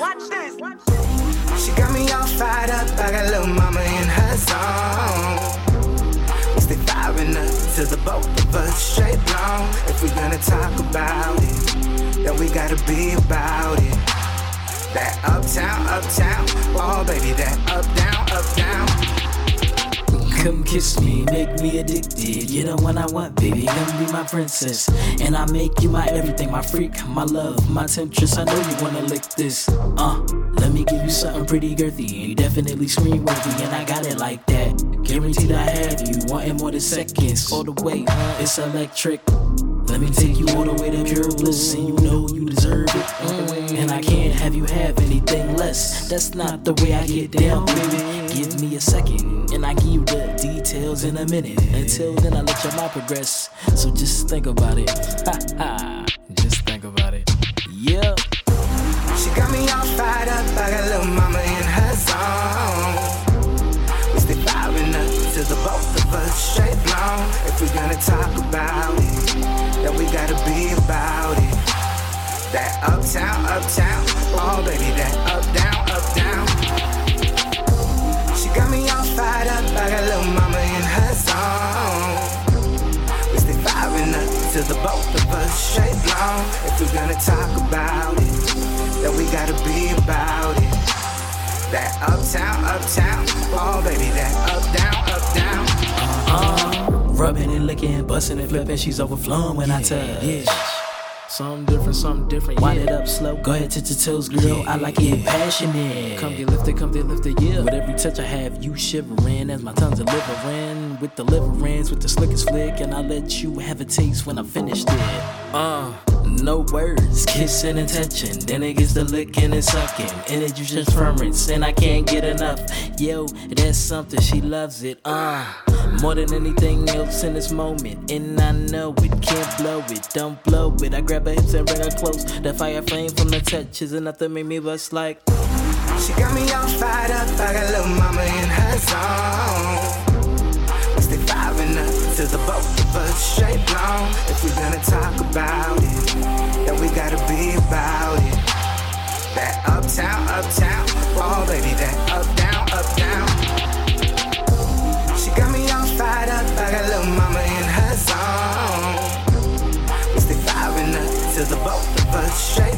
Watch this. She got me all fired up. I got little mama in her zone. We stay firing up to the both of us straight long. If we're gonna talk about it, then we gotta be about it. That uptown, uptown, oh baby, that up down. Come kiss me, make me addicted. You know what I want, baby. Come be my princess. And I make you my everything, my freak, my love, my temptress. I know you wanna lick this. Uh, let me give you something pretty girthy. You definitely scream worthy, and I got it like that. Guaranteed I have you, wanting more than seconds. All the way, uh, it's electric. Let me take you all the way to pure bliss, and you know you deserve it. And I can't have you have anything less. That's not the way I get down, baby. Give me a second, and I give you the details in a minute. Until then, I let your mind progress. So just think about it. Ha ha. Just think about it. Yeah. She got me all fired up. I got little mama in her zone. We stay firing up to the both of us straight long. If we're gonna talk about That uptown, uptown, oh baby, that up down, up down. She got me all fired up. I got little mama in her zone. We stay firing up to the both of us straight long. If we're gonna talk about it, then we gotta be about it. That uptown, uptown, oh baby, that up down, up down. Uh, rubbing and licking, busting and flipping. She's overflowing when I touch. Yeah. Something different, something different. Wind it up slow. Go ahead, touch your toes, girl. I like it passionate. Come get lifted, come get lifted, yeah. With every touch I have, you shivering as my tongue's delivering. With the deliverance, with the slickest flick, and I let you have a taste when I finished it. Uh. No words, kissing and touching. Then it gets the licking and sucking. Energy transference, and I can't get enough. Yo, that's something, she loves it. Uh, more than anything else in this moment. And I know it, can't blow it, don't blow it. I grab her hips and bring her close. The fire flame from the touch is enough to make me bust like. She got me all fired up. I got little mama in her zone. We stay firing up to the both of us straight long. If we're gonna talk about it, then we gotta be about it. That uptown, uptown, oh baby, that us. Straight